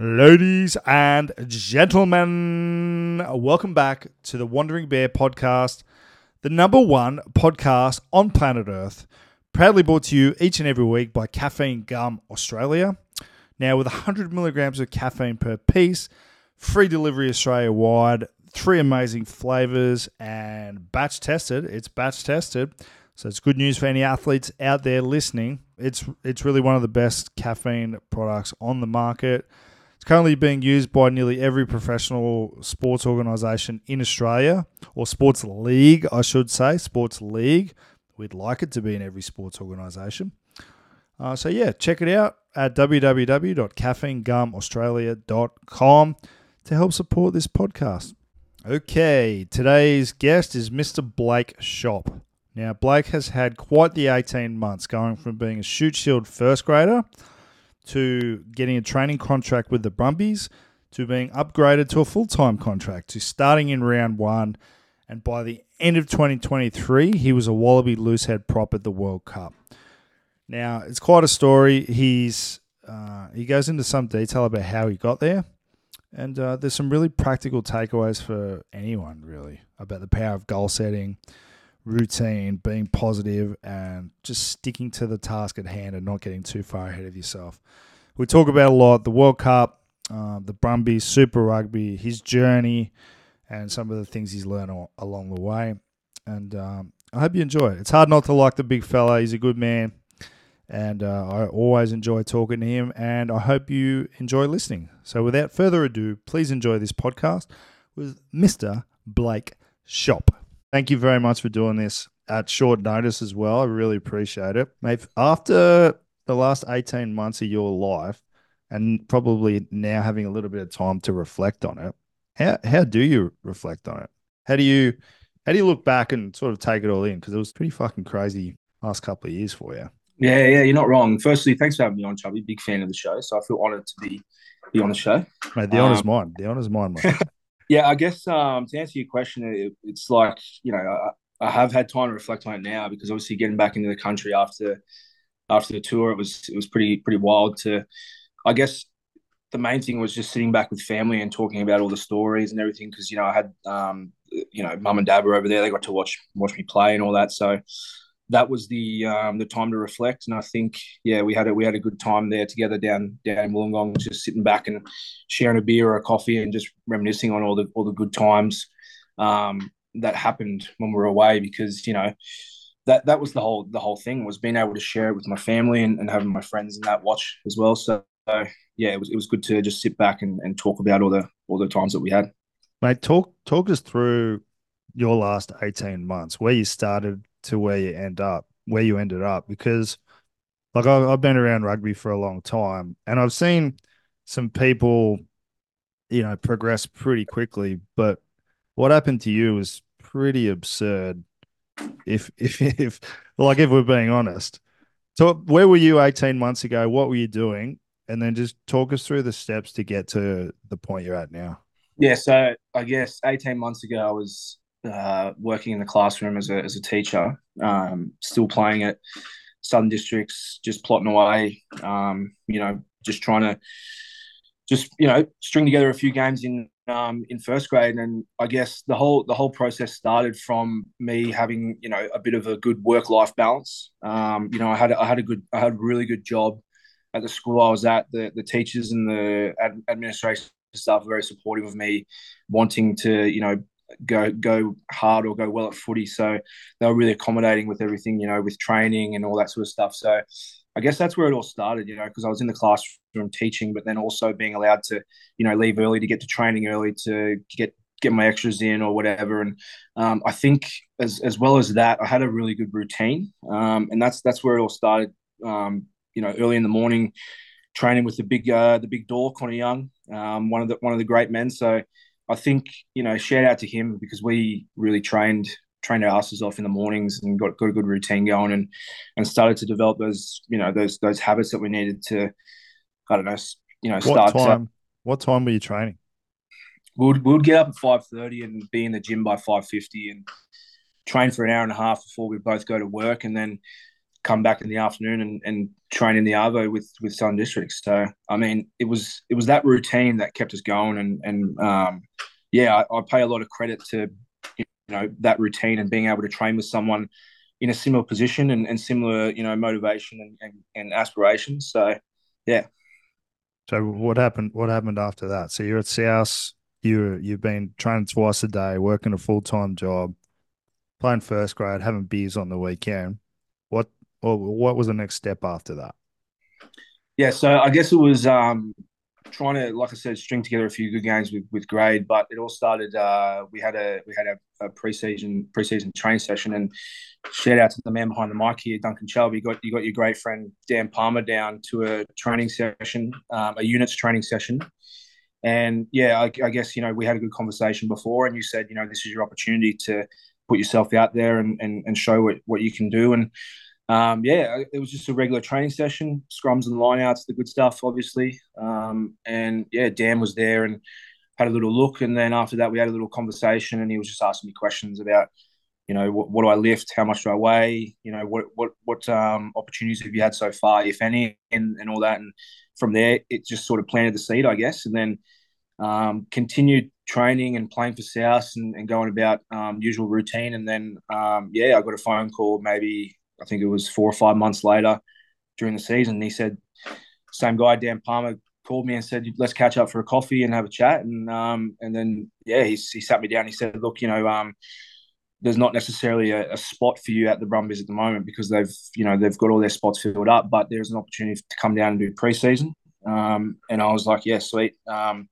Ladies and gentlemen, welcome back to the Wandering Bear podcast, the number one podcast on planet Earth, proudly brought to you each and every week by Caffeine Gum Australia. Now, with 100 milligrams of caffeine per piece, free delivery Australia wide, three amazing flavors, and batch tested. It's batch tested. So it's good news for any athletes out there listening. It's it's really one of the best caffeine products on the market. Currently being used by nearly every professional sports organisation in Australia, or sports league, I should say, sports league. We'd like it to be in every sports organisation. Uh, so yeah, check it out at www.caffeinegumaustralia.com to help support this podcast. Okay, today's guest is Mr. Blake Schoupp. Now, Blake has had quite the 18 months going from being a Shute Shield first grader to getting a training contract with the Brumbies to being upgraded to a full time contract to starting in round one. And by the end of 2023, he was a Wallaby loosehead prop at the World Cup. Now, it's quite a story. He's uh, he goes into some detail about how he got there, and uh, there's some really practical takeaways for anyone really about the power of goal setting, routine, being positive, and just sticking to the task at hand and not getting too far ahead of yourself. We talk about a lot the World Cup, uh, the Brumbies, Super Rugby, his journey, and some of the things he's learned al- along the way. And um, I hope you enjoy it. It's hard not to like the big fella. He's a good man. And uh, I always enjoy talking to him, and I hope you enjoy listening. So, without further ado, please enjoy this podcast with Mr. Blake Schoupp. Thank you very much for doing this at short notice as well. I really appreciate it. Mate, after the last 18 months of your life, and probably now having a little bit of time to reflect on it, how, how do you reflect on it? How do you how do you look back and sort of take it all in? Because it was pretty fucking crazy last couple of years for you. Yeah, yeah, you're not wrong. Firstly, thanks for having me on, Chubby. Big fan of the show, so I feel honoured to be be on the show. Mate, the honour's um, mine. The honour's mine, mate. yeah, I guess um, to answer your question, it, it's like you know I, I, have had time to reflect on it now because obviously getting back into the country after after the tour, it was it was pretty pretty wild to. I guess the main thing was just sitting back with family and talking about all the stories and everything because you know I had um, you know mum and dad were over there. They got to watch watch me play and all that, so that was the um, the time to reflect. And I think, yeah, we had a we had a good time there together down down in Wollongong, just sitting back and sharing a beer or a coffee and just reminiscing on all the all the good times um, that happened when we were away. Because you know that that was the whole the whole thing was being able to share it with my family and, and having my friends in that watch as well. So, so yeah, it was it was good to just sit back and, and talk about all the all the times that we had. Mate, talk talk us through your last 18 months, where you started to where you end up, where you ended up, because like I've been around rugby for a long time and I've seen some people, you know, progress pretty quickly, but what happened to you was pretty absurd. If, if, if, like, if we're being honest. So, where were you 18 months ago? What were you doing? And then just talk us through the steps to get to the point you're at now. Yeah. So, I guess 18 months ago, I was uh, working in the classroom as a, as a teacher, um, still playing at Southern Districts, just plotting away, um, you know, just trying to just, you know, string together a few games in um, in first grade. And I guess the whole the whole process started from me having, you know, a bit of a good work life balance. Um, you know, I had I had a good I had a really good job at the school I was at. The the teachers and the ad- administration staff were very supportive of me wanting to, you know, go go hard or go well at footy. So they were really accommodating with everything, you know, with training and all that sort of stuff. So I guess that's where it all started, you know, because I was in the classroom teaching, but then also being allowed to, you know, leave early to get to training early to get get my extras in or whatever. And um, I think as as well as that, I had a really good routine, um, and that's that's where it all started. Um, you know, early in the morning, training with the big uh, the big door, Conor Young, um, one of the one of the great men. So I think you know, shout out to him because we really trained trained our asses off in the mornings and got, got a good routine going and and started to develop those you know those those habits that we needed to I don't know you know start. What time? To, what time were you training? We would we would get up at five thirty and be in the gym by five fifty and train for an hour and a half before we both go to work and then come back in the afternoon and, and train in the Arvo with with Southern Districts. So I mean, it was it was that routine that kept us going, and and um, yeah, I, I pay a lot of credit to you know that routine and being able to train with someone in a similar position and, and similar you know motivation and, and, and aspirations. So yeah. So what happened? What happened after that? So you're at South. You you've been training twice a day, working a full time job, playing first grade, having beers on the weekend. Or what was the next step after that? Yeah, so I guess it was um, trying to, like I said, string together a few good games with, with grade. But it all started. Uh, we had a we had a, a preseason preseason training session, and shout out to the man behind the mic here, Duncan Chubb. You got you got your great friend Dan Palmer down to a training session, um, a units training session. And yeah, I, I guess you know we had a good conversation before, and you said you know this is your opportunity to put yourself out there and and, and show what, what you can do. And um, yeah, it was just a regular training session, scrums and lineouts, the good stuff, obviously. Um, and yeah, Dan was there and had a little look, and then after that, we had a little conversation, and he was just asking me questions about, you know, what, what do I lift, how much do I weigh, you know, what what what um, opportunities have you had so far, if any, and and all that. And from there, it just sort of planted the seed, I guess, and then um, continued training and playing for South and, and going about um, usual routine. And then, um, yeah, I got a phone call maybe I think it was four or five months later during the season. He said, same guy, Dan Palmer, called me and said, let's catch up for a coffee and have a chat. And um, and then, yeah, he, he sat me down. He said, look, you know, um, there's not necessarily a, a, spot for you at the Brumbies at the moment because they've, you know, they've got all their spots filled up, but there's an opportunity to come down and do preseason. Um, and I was like, yeah, sweet. Um,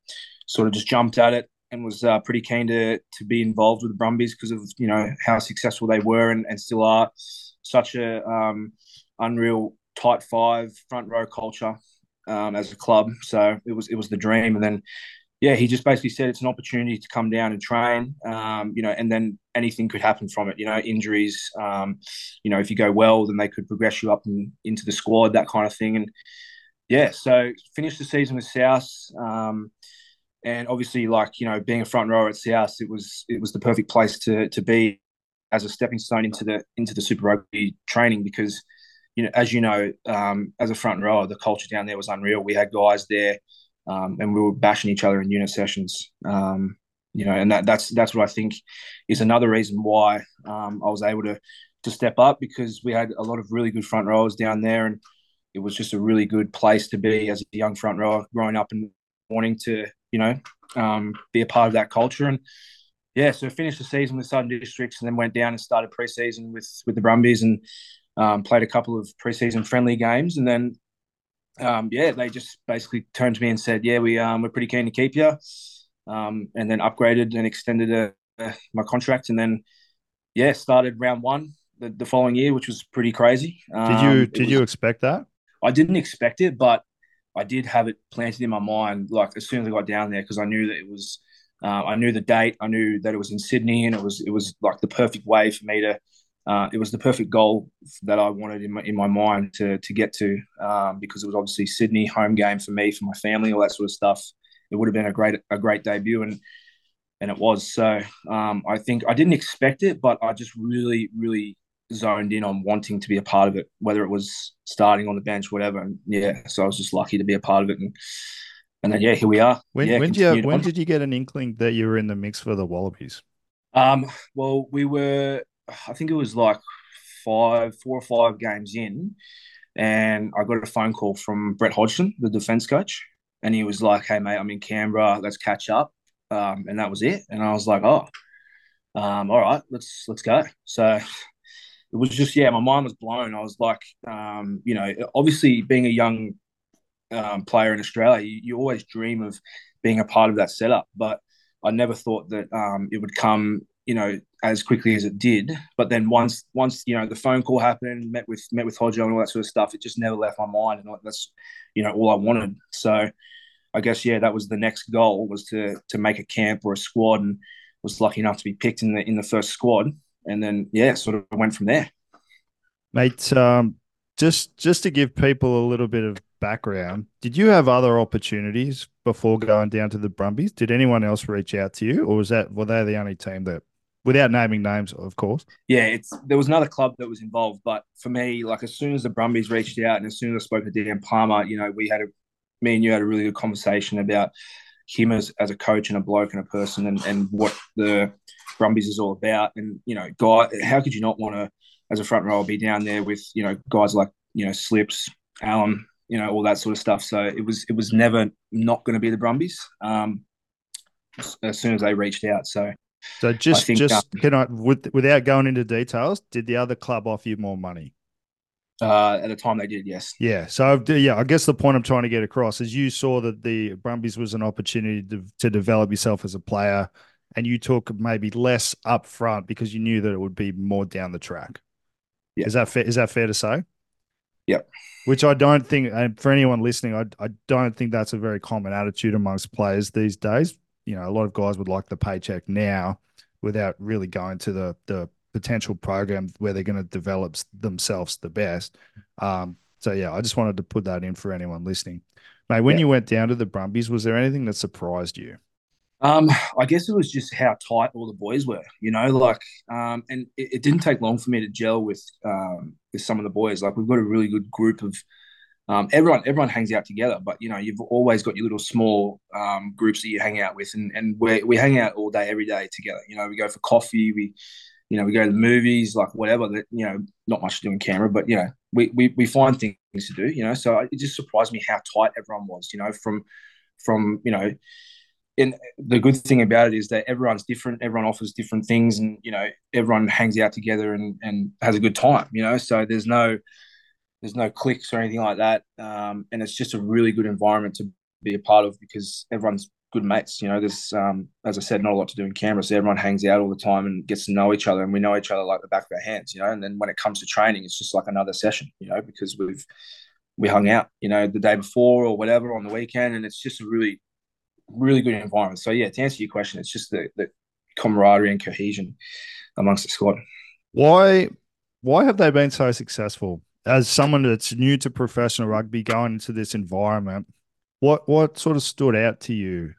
sort of just jumped at it and was uh, pretty keen to to be involved with the Brumbies because of you know how successful they were and, and still are such a um, unreal tight five front row culture um, as a club. So it was it was the dream, and then yeah, he just basically said it's an opportunity to come down and train, um, you know, and then anything could happen from it, you know, injuries, um, you know, if you go well, then they could progress you up in, into the squad, that kind of thing, and yeah, so finished the season with South. Um, and obviously, like you know, being a front rower at South, it was it was the perfect place to to be as a stepping stone into the into the Super Rugby training because you know as you know um, as a front rower the culture down there was unreal. We had guys there um, and we were bashing each other in unit sessions. Um, you know, and that, that's that's what I think is another reason why um, I was able to to step up because we had a lot of really good front rowers down there, and it was just a really good place to be as a young front rower growing up and wanting to you know um, be a part of that culture and yeah, so finished the season with Southern Districts and then went down and started preseason with with the Brumbies and um, played a couple of preseason friendly games and then um, yeah, they just basically turned to me and said, yeah, we um, we're pretty keen to keep you, um, and then upgraded and extended uh, uh, my contract and then yeah, started round one the, the following year, which was pretty crazy. did you um, did was, you expect that? I didn't expect it, but I did have it planted in my mind like as soon as I got down there because I knew that it was uh, I knew the date. I knew that it was in Sydney, and it was it was like the perfect way for me to. Uh, it was the perfect goal that I wanted in my in my mind to to get to um, because it was obviously Sydney home game for me, for my family, all that sort of stuff. It would have been a great a great debut, and and it was. So um, I think I didn't expect it, but I just really really zoned in on wanting to be a part of it, whether it was starting on the bench, whatever. And yeah, so I was just lucky to be a part of it and and then yeah, here we are. When yeah, when did you when did you get an inkling that you were in the mix for the Wallabies? Um, well, we were. I think it was like five, four or five games in, and I got a phone call from Brett Hodgson, the defense coach, and he was like, "Hey, mate, I'm in Canberra. Let's catch up." Um, and that was it. And I was like, "Oh, um, all right, let's let's go." So it was just yeah, my mind was blown. I was like, um, you know, obviously being a young um, player in Australia, you, you, always dream of being a part of that setup. But I never thought that um, it would come, you know, as quickly as it did. But then once, once you know, the phone call happened, met with met with Hodjo and all that sort of stuff, it just never left my mind, and that's, you know, all I wanted. So, I guess yeah, that was the next goal was to to make a camp or a squad, and was lucky enough to be picked in the in the first squad, and then yeah, sort of went from there. Mate, um, just just to give people a little bit of background, did you have other opportunities before going down to the Brumbies? Did anyone else reach out to you, or was that were they the only team that without naming names, of course. Yeah, it's there was another club that was involved, but for me, like as soon as the Brumbies reached out and as soon as I spoke to Dan Palmer, you know, we had a me and you had a really good conversation about him as, as a coach and a bloke and a person and, and what the Brumbies is all about. And, you know, guy, how could you not want to, as a front rower, be down there with, you know, guys like, you know, Slips, Allan, you know, all that sort of stuff. So it was it was never not going to be the Brumbies um, as soon as they reached out. So so just think, just um, can I with, without going into details, did the other club offer you more money? Uh, at the time they did, yes. Yeah. So yeah, I guess the point I'm trying to get across is you saw that the Brumbies was an opportunity to, to develop yourself as a player, and you took maybe less up front because you knew that it would be more down the track. Yeah. Is that fair? Is that fair to say? Yep. Which I don't think, and for anyone listening, I, I don't think that's a very common attitude amongst players these days. You know, a lot of guys would like the paycheck now without really going to the the potential program where they're going to develop themselves the best. Um, so yeah, I just wanted to put that in for anyone listening. Mate, when yeah. you went down to the Brumbies, was there anything that surprised you? Um, I guess it was just how tight all the boys were, you know, like, um, and it, it didn't take long for me to gel with, um, with some of the boys. Like, we've got a really good group of, um, everyone, everyone hangs out together, but you know, you've always got your little small, um, groups that you hang out with, and and we we hang out all day, every day together. You know, we go for coffee, we, you know, we go to the movies, like whatever. That you know, not much to do in Canberra, but you know, we we we find things to do. You know, so it just surprised me how tight everyone was. You know, from from you know, and the good thing about it is that everyone's different. Everyone offers different things, and you know, everyone hangs out together and and has a good time. You know, so there's no there's no clicks or anything like that, um, and it's just a really good environment to be a part of because everyone's good mates. You know, there's um, as I said, not a lot to do in Canberra, so everyone hangs out all the time and gets to know each other, and we know each other like the back of our hands. You know, and then when it comes to training, it's just like another session. You know, because we've we hung out, you know, the day before or whatever on the weekend, and it's just a really, really good environment. So yeah, to answer your question, it's just the the camaraderie and cohesion amongst the squad. Why why have they been so successful? As someone that's new to professional rugby, going into this environment, what what sort of stood out to you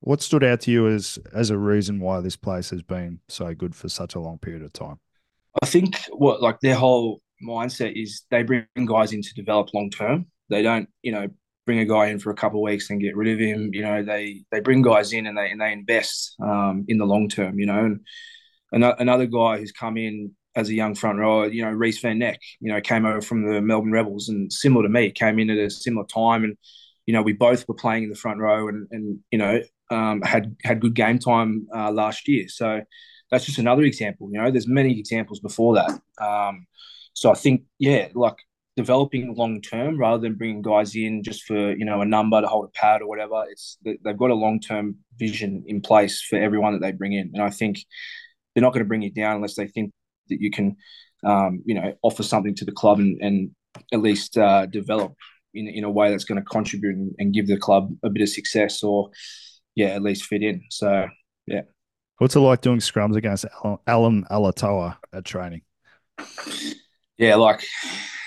what stood out to you as as a reason why this place has been so good for such a long period of time? I think what like their whole mindset is they bring guys in to develop long term. They don't, you know, bring a guy in for a couple of weeks and get rid of him. You know, they they bring guys in and they and they invest um, in the long term. You know, and another guy who's come in as a young front rower, you know, Rhys van Nek, you know, came over from the Melbourne Rebels and similar to me, came in at a similar time and you know, we both were playing in the front row and, and you know, um, had had good game time uh, last year. So that's just another example. You know, there's many examples before that. Um, so I think, yeah, like developing long term rather than bringing guys in just for you know a number to hold a pad or whatever. It's they've got a long term vision in place for everyone that they bring in, and I think they're not going to bring you down unless they think that you can, um, you know, offer something to the club and, and at least uh, develop in, in a way that's going to contribute and, give the club a bit of success or yeah, at least fit in. So yeah. What's it like doing scrums against Allan Alaalatoa at training? Yeah, like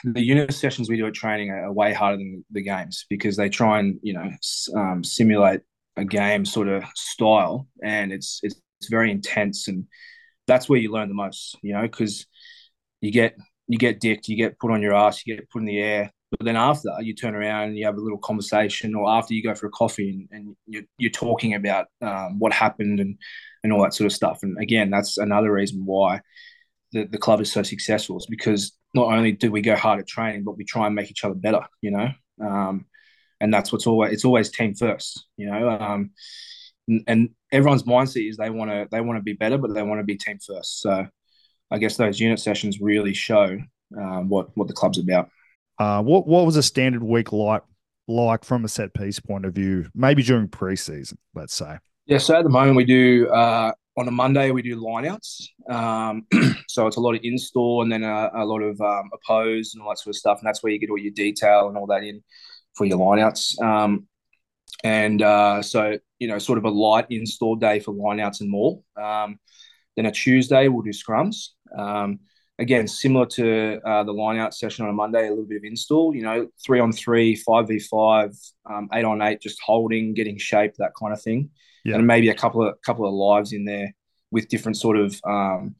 the unit sessions we do at training are way harder than the games because they try and you know um, simulate a game sort of style, and it's it's, it's very intense, and that's where you learn the most, you know, because you get you get dicked, you get put on your ass, you get put in the air, but then after you turn around and you have a little conversation, or after you go for a coffee and, and you're, you're talking about um, what happened and, and all that sort of stuff. And again, that's another reason why the, the club is so successful. Is because not only do we go hard at training, but we try and make each other better, you know? Um, and that's what's always, it's always team first, you know? Um, and, and everyone's mindset is they want to, they want to be better, but they want to be team first. So I guess those unit sessions really show um, what, what the club's about. Uh, what what was a standard week like like from a set piece point of view? Maybe during preseason, let's say. Yeah, so at the moment we do uh, on a Monday we do lineouts. Um, so it's a lot of install and then a, a lot of um, oppose and all that sort of stuff, and that's where you get all your detail and all that in for your lineouts. Um, and uh, so you know, sort of a light install day for lineouts and more. Um, then a Tuesday we'll do scrums. Um, again, similar to uh, the lineout session on a Monday, a little bit of install, you know, three on three, five v five, um, eight on eight, just holding, getting shape, that kind of thing, yeah. and maybe a couple of couple of lives in there with different sort of um,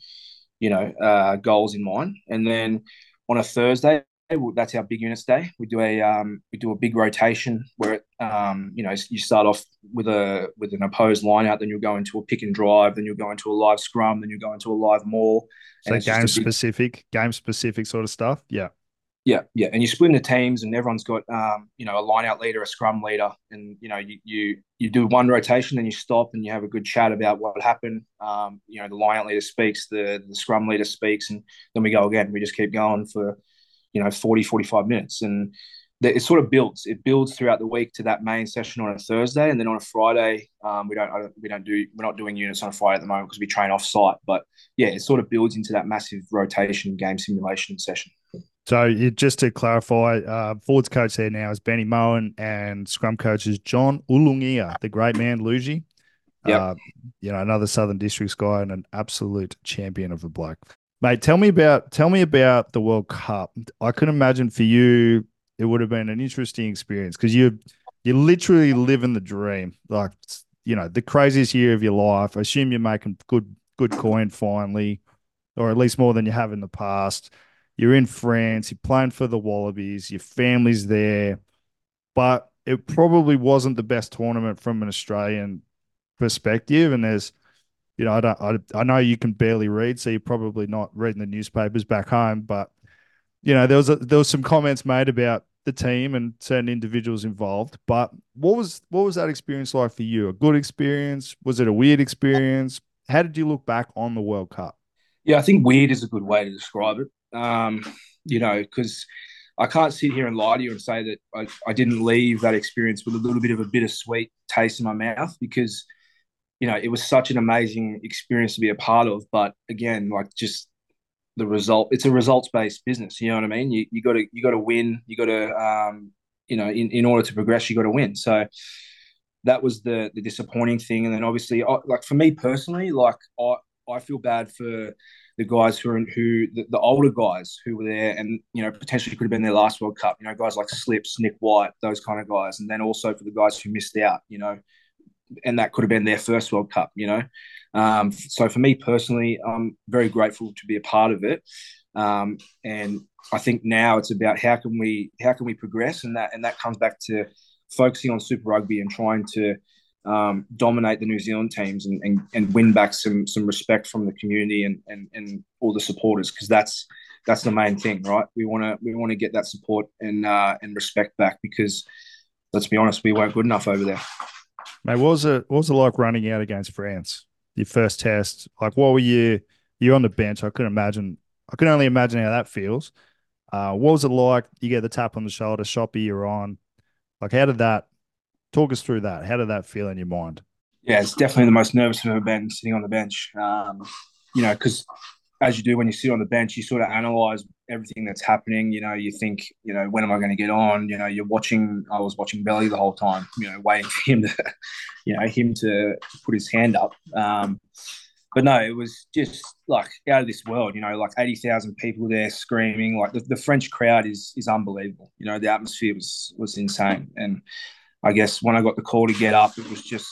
you know uh, goals in mind. And then on a Thursday, that's our big units day. We do a um, we do a big rotation where um, you know you start off with a with an opposed line out, then you'll go into a pick and drive, then you'll go into a live scrum, then you'll go into a live maul. So game big... specific, game specific sort of stuff. Yeah. Yeah, yeah, and you split into teams, and everyone's got um, you know a line out leader, a scrum leader, and you know you you you do one rotation, then you stop and you have a good chat about what happened. Um, you know the line out leader speaks, the the scrum leader speaks, and then we go again. We just keep going for you know 40, 45 minutes, and it sort of builds. It builds throughout the week to that main session on a Thursday, and then on a Friday, um, we don't we don't do we're not doing units on a Friday at the moment because we train off site. But yeah, it sort of builds into that massive rotation game simulation session. So just to clarify, uh, forwards coach there now is Benny Mowen and scrum coach is John Ulungia, the great man Luigi. Yeah, uh, you know, another Southern Districts guy and an absolute champion of the bloke. Mate, tell me about tell me about the World Cup. I can imagine for you it would have been an interesting experience because you you literally live in the dream. Like you know, the craziest year of your life. I assume you're making good good coin finally, or at least more than you have in the past you're in France, you're playing for the Wallabies, your family's there, but it probably wasn't the best tournament from an Australian perspective. And there's, you know, I don't, I, I know you can barely read, so you're probably not reading the newspapers back home. But you know, there was a, there was some comments made about the team and certain individuals involved. But what was what was that experience like for you? A good experience? Was it a weird experience? How did you look back on the World Cup? Yeah, I think weird is a good way to describe it. Um, you know, because I can't sit here and lie to you and say that I, I didn't leave that experience with a little bit of a bittersweet taste in my mouth because, you know, it was such an amazing experience to be a part of. But again, like just the result, it's a results based business. You know what I mean? You you got to you got to win. You got to um, you know, in, in order to progress, you got to win. So that was the the disappointing thing. And then obviously, I, like for me personally, like I I feel bad for the guys who are in, who the, the, older guys who were there and you know potentially could have been their last World Cup. You know, guys like Slips, Nick White, those kind of guys, and then also for the guys who missed out. You know, and that could have been their first World Cup. You know, um, so for me personally, I'm very grateful to be a part of it. Um, and I think now it's about how can we how can we progress, and that and that comes back to focusing on Super Rugby and trying to um, dominate the New Zealand teams and, and, and win back some some respect from the community and and, and all the supporters because that's that's the main thing, right? We want to we want to get that support and uh, and respect back because let's be honest, we weren't good enough over there. Mate, what was it? What was it like running out against France? Your first test, like what were you? You on the bench? I couldn't imagine. I can only imagine how that feels. Uh, what was it like? You get the tap on the shoulder, shoppy, you're on. Like, how did that Talk us through that. How did that feel in your mind? Yeah, it's definitely the most nervous I've ever been sitting on the bench. Um, you know, because as you do when you sit on the bench, you sort of analyze everything that's happening. You know, you think, you know, when am I going to get on? You know, you're watching. I was watching Belly the whole time. You know, waiting for him to, you know, him to put his hand up. Um, but no, it was just like out of this world. You know, like eighty thousand people there screaming. Like the, the French crowd is is unbelievable. You know, the atmosphere was was insane, and I guess when I got the call to get up, it was just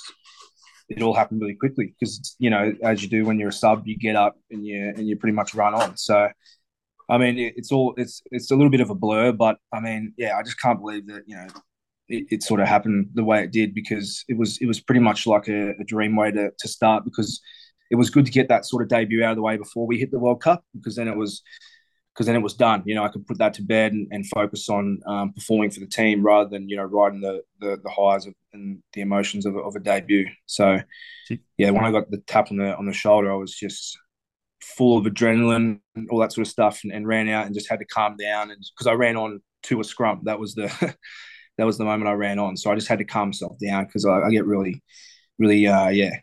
it all happened really quickly because you know as you do when you're a sub, you get up and you and you pretty much run on. So I mean, it, it's all it's it's a little bit of a blur, but I mean, yeah, I just can't believe that you know it, it sort of happened the way it did because it was it was pretty much like a, a dream way to to start because it was good to get that sort of debut out of the way before we hit the World Cup because then it was because then it was done. You know, I could put that to bed and, and focus on um, performing for the team rather than you know riding the the, the highs of, and the emotions of, of a debut. So, yeah, when I got the tap on the on the shoulder, I was just full of adrenaline and all that sort of stuff, and, and ran out and just had to calm down. And because I ran on to a scrum, that was the that was the moment I ran on. So I just had to calm myself down because I, I, get really, really, uh, yeah,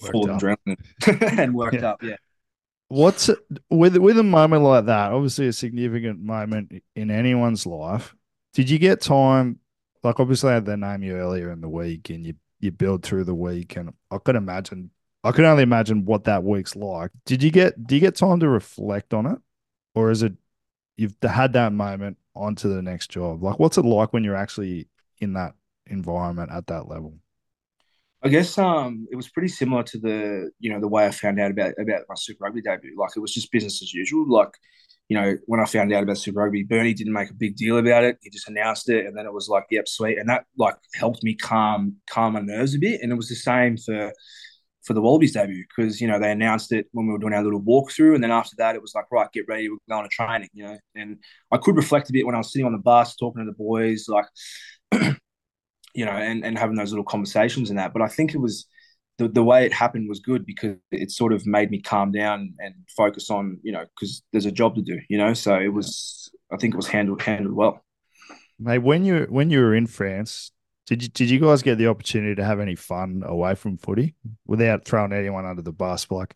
worked full up. of adrenaline and worked yeah. up. Yeah. What's with with a moment like that? Obviously, a significant moment in anyone's life. Did you get time? Like, obviously, I had their name you earlier in the week, and you you build through the week, and I could imagine, I could only imagine what that week's like. Did you get? Do you get time to reflect on it, or is it you've had that moment onto the next job? Like, what's it like when you're actually in that environment at that level? I guess um, it was pretty similar to the you know the way I found out about about my Super Rugby debut. Like it was just business as usual. Like you know when I found out about Super Rugby, Bernie didn't make a big deal about it. He just announced it, and then it was like, "Yep, sweet," and that like helped me calm calm my nerves a bit. And it was the same for for the Wallabies debut because you know they announced it when we were doing our little walkthrough, and then after that it was like, right, get ready, we're going to training. You know, and I could reflect a bit when I was sitting on the bus talking to the boys, like. you know, and, and having those little conversations and that. But I think it was the, the way it happened was good because it sort of made me calm down and focus on, you know, because there's a job to do, you know. So it was, I think it was handled handled well. Mate, when you when you were in France, did you did you guys get the opportunity to have any fun away from footy without throwing anyone under the bus? Like,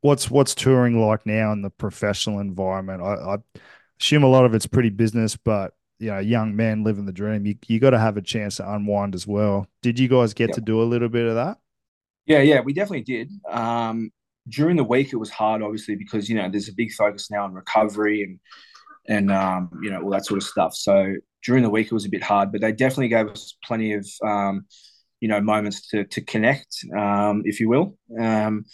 what's what's touring like now in the professional environment? I, I assume a lot of it's pretty business, but you know, young men living the dream, you you got to have a chance to unwind as well. Did you guys get to do a little bit of that? Yeah, yeah, we definitely did. Um, during the week, it was hard, obviously, because you know there's a big focus now on recovery and and um, you know all that sort of stuff. So during the week, it was a bit hard, but they definitely gave us plenty of um, you know moments to to connect, um, if you will. Um,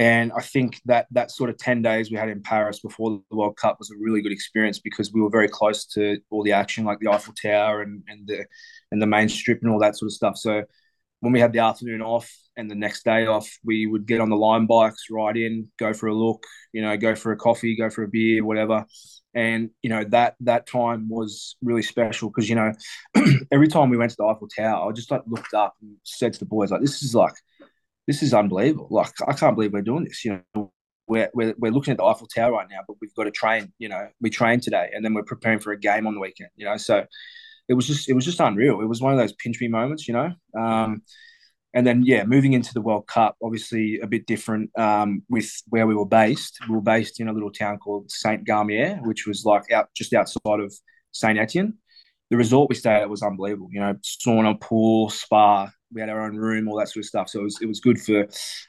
and I think that that sort of 10 days we had in Paris before the World Cup was a really good experience because we were very close to all the action, like the Eiffel Tower and, and the and the main strip and all that sort of stuff. So when we had the afternoon off and the next day off, we would get on the line bikes, ride in, go for a look, you know, go for a coffee, go for a beer, whatever. And you know that that time was really special because you know every time we went to the Eiffel Tower, I just like looked up and said to the boys like, "This is like this is unbelievable. Like I can't believe we're doing this. You know, we're, we're, we're looking at the Eiffel Tower right now, but we've got to train. You know, we train today, and then we're preparing for a game on the weekend. You know, so it was just it was just unreal. It was one of those pinch me moments. You know, um, and then yeah, moving into the World Cup, obviously a bit different um, with where we were based. We were based in a little town called Saint Galmier, which was like out just outside of Saint Etienne. The resort we stayed at was unbelievable. You know, sauna, pool, spa, we had our own room, all that sort of stuff. So it was it was good for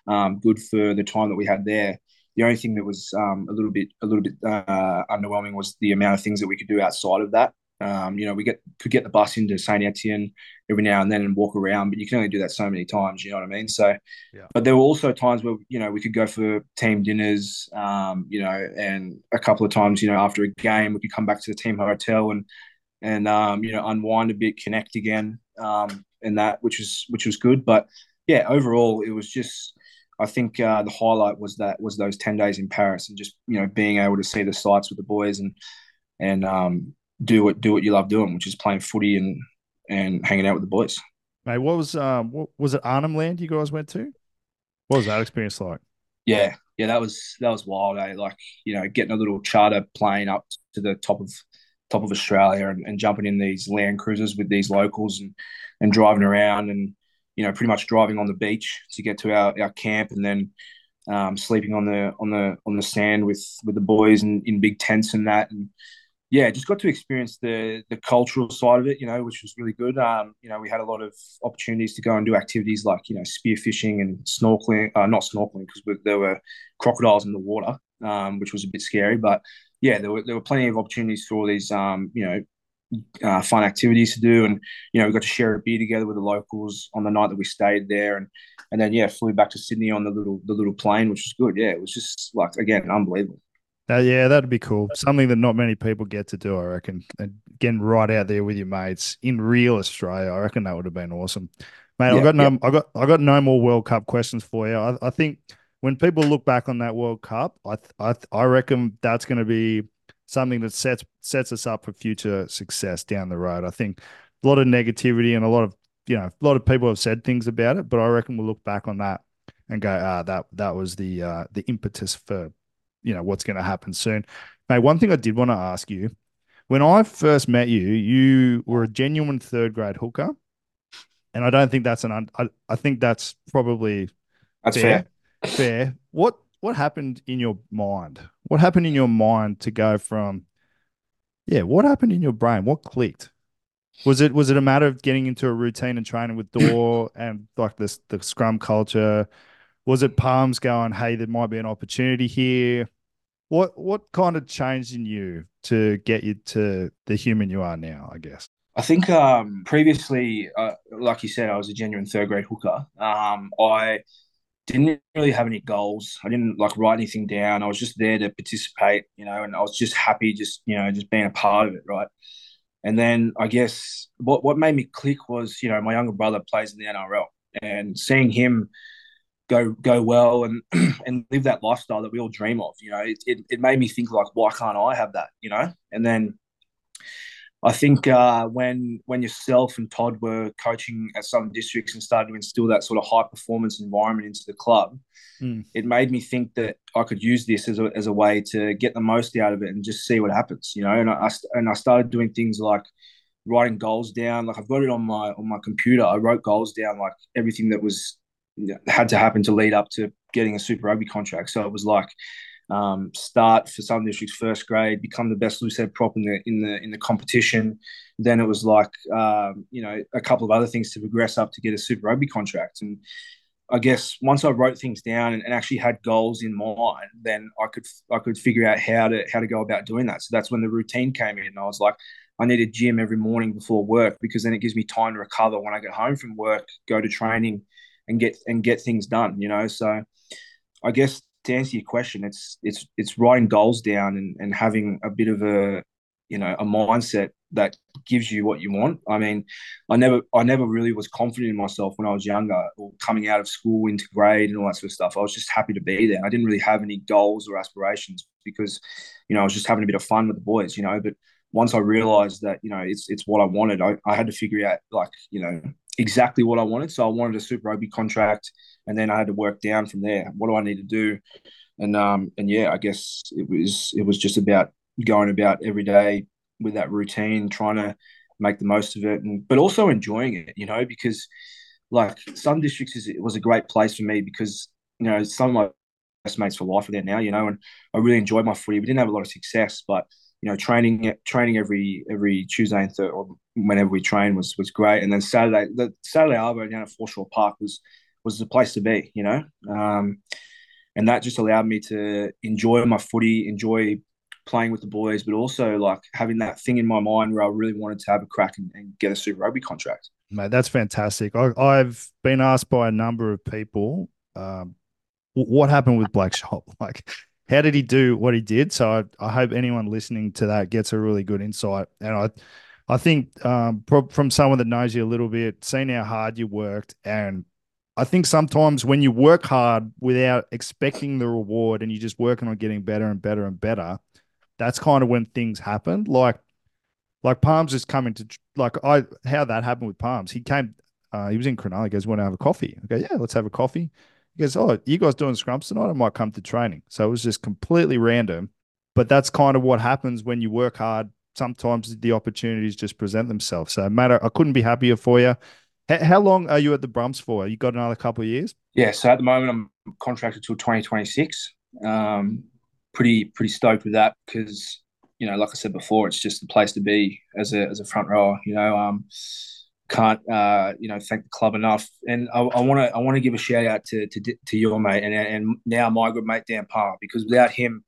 um, good for the time that we had there. The only thing that was um, a little bit a little bit uh, underwhelming was the amount of things that we could do outside of that. Um, you know, we get could get the bus into Saint Etienne every now and then and walk around, but you can only do that so many times. You know what I mean? So, yeah. but there were also times where you know we could go for team dinners. Um, you know, and a couple of times, you know, after a game, we could come back to the team hotel and and um, you know unwind a bit, connect again. Um, in that, which was which was good. But yeah, overall, it was just. I think uh, the highlight was that was those ten days in Paris and just you know being able to see the sights with the boys and and um, do what do what you love doing, which is playing footy and and hanging out with the boys. Mate, what was um what was it Arnhem Land you guys went to? What was that experience like? Yeah, yeah, that was that was wild. Eh? Like you know, getting a little charter plane up to the top of top of Australia and, and jumping in these land cruisers with these locals and and driving around and you know pretty much driving on the beach to get to our, our camp and then um, sleeping on the on the on the sand with with the boys and in big tents and that. And yeah just got to experience the the cultural side of it you know which was really good. Um, you know we had a lot of opportunities to go and do activities like you know spearfishing and snorkeling uh, not snorkeling because there were crocodiles in the water um, which was a bit scary but yeah there were there were plenty of opportunities for all these um, you know uh, fun activities to do, and you know we got to share a beer together with the locals on the night that we stayed there, and and then yeah, flew back to Sydney on the little the little plane, which was good. Yeah, it was just like again unbelievable. Uh, yeah, that'd be cool. Something that not many people get to do, I reckon. And getting right out there with your mates in real Australia, I reckon that would have been awesome. Mate, yeah, I got no, yeah. I got, I got no more World Cup questions for you. I, I think when people look back on that World Cup, I, I, I reckon that's going to be something that sets sets us up for future success down the road. I think a lot of negativity and a lot of you know a lot of people have said things about it, but I reckon we'll look back on that and go, ah, that that was the uh, the impetus for you know what's going to happen soon. Mate, one thing I did want to ask you, when I first met you, you were a genuine third grade hooker, and I don't think that's an. Un- I, I think that's probably that's fair. Fair. Fair. What what happened in your mind? What happened in your mind to go from, yeah, what happened in your brain? What clicked? Was it was it a matter of getting into a routine and training with Dor and like this the scrum culture? Was it palms going, hey, there might be an opportunity here? What what kind of changed in you to get you to the human you are now? I guess. I think um, previously, uh, like you said, I was a genuine third grade hooker. Um, I didn't really have any goals. I didn't like write anything down. I was just there to participate, you know, and I was just happy, just you know, just being a part of it, right. And then I guess what what made me click was, you know, my younger brother plays in the NRL, and seeing him go go well and and live that lifestyle that we all dream of, you know, it, it, it made me think like, why can't I have that, you know? And then I think uh, when when yourself and Todd were coaching at Southern Districts and started to instill that sort of high performance environment into the club, mm. it made me think that I could use this as a, as a way to get the most out of it and just see what happens, you know. And I and I started doing things like writing goals down. Like I've got it on my on my computer. I wrote goals down, like everything that was had to happen to lead up to getting a Super Rugby contract. So it was like um, start for Southern District's first grade, become the best loose head prop in the in the in the competition. Then it was like um, you know a couple of other things to progress up to get a Super Rugby contract. And I guess once I wrote things down and, and, actually had goals in mind, then I could I could figure out how to how to go about doing that. So that's when the routine came in, and I was like, I need a gym every morning before work because then it gives me time to recover when I get home from work, go to training, and get and get things done. You know, so I guess to answer your question, it's it's it's writing goals down and, and having a bit of a you know a mindset that gives you what you want. I mean, I never I never really was confident in myself when I was younger or coming out of school into grade and all that sort of stuff. I was just happy to be there. I didn't really have any goals or aspirations because you know I was just having a bit of fun with the boys, you know. But once I realized that you know it's it's what I wanted, I, I had to figure out like you know exactly what I wanted. So I wanted a Super Rugby contract, and then I had to work down from there. What do I need to do? And um and yeah, I guess it was it was just about going about every day with that routine, trying to make the most of it, and but also enjoying it. You know, because like Southern Districts is it was a great place for me because you know some of my best mates for life are there now. You know, and I really enjoyed my footy. We didn't have a lot of success, but you know, training training every every Tuesday and third, or whenever we train was was great. And then Saturday, the Saturday Arvo down at Forshaw Park was was the place to be, you know. Um, and that just allowed me to enjoy my footy, enjoy playing with the boys, but also like having that thing in my mind where I really wanted to have a crack and, and get a Super Rugby contract. Mate, that's fantastic. I, have been asked by a number of people, um, what happened with Blake Schoupp? Like, how did he do what he did? So I, I, hope anyone listening to that gets a really good insight. And I, I think um, from someone that knows you a little bit, seeing how hard you worked, and I think sometimes when you work hard without expecting the reward, and you're just working on getting better and better and better, that's kind of when things happen. Like, like Palms is coming to like I how that happened with Palms. He came, uh, he was in Cronulla. He goes, "Want to have a coffee?" I go, "Yeah, let's have a coffee." He goes, Oh, you guys doing scrums tonight? I might come to training. So it was just completely random. But that's kind of what happens when you work hard. Sometimes the opportunities just present themselves. So, Matt, I couldn't be happier for you. How long are you at the Brumps for? You got another couple of years? Yeah. So at the moment, I'm contracted till 2026. Um, pretty pretty stoked with that because you know, like I said before, it's just the place to be as a as a front rower. You know, um, can't uh, you know thank the club enough. And I want to I want to give a shout out to, to to your mate and and now my good mate Dan Parr because without him,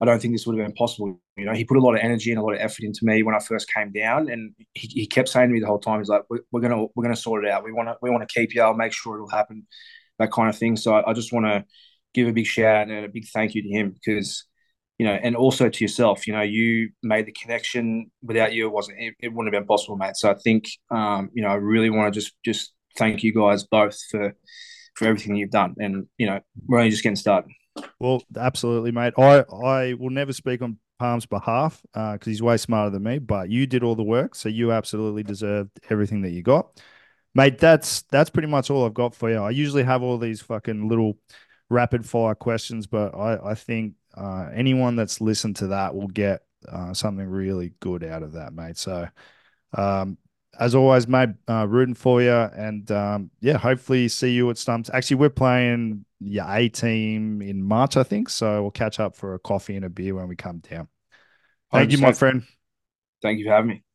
I don't think this would have been possible. You know, he put a lot of energy and a lot of effort into me when I first came down, and he, he kept saying to me the whole time, "He's like, we're, we're gonna we're gonna sort it out. We want to we want to keep you. I'll make sure it'll happen." That kind of thing. So I, I just want to give a big shout and a big thank you to him because you know, and also to yourself, you know, you made the connection. Without you, it wasn't, it, it wouldn't have been possible, mate. So I think, um, you know, I really want to just, just thank you guys both for, for everything you've done. And, you know, we're only just getting started. Well, absolutely, mate. I, I will never speak on Palm's behalf uh, because uh, he's way smarter than me, but you did all the work. So you absolutely deserved everything that you got. Mate, that's that's pretty much all I've got for you. I usually have all these fucking little rapid fire questions, but I, I think uh, anyone that's listened to that will get uh, something really good out of that, mate. So, um, as always, mate, uh, rooting for you, and um, yeah, hopefully see you at Stumps. Actually, we're playing your A team in March, I think. So we'll catch up for a coffee and a beer when we come down. Thank 100%. you, my friend. Thank you for having me.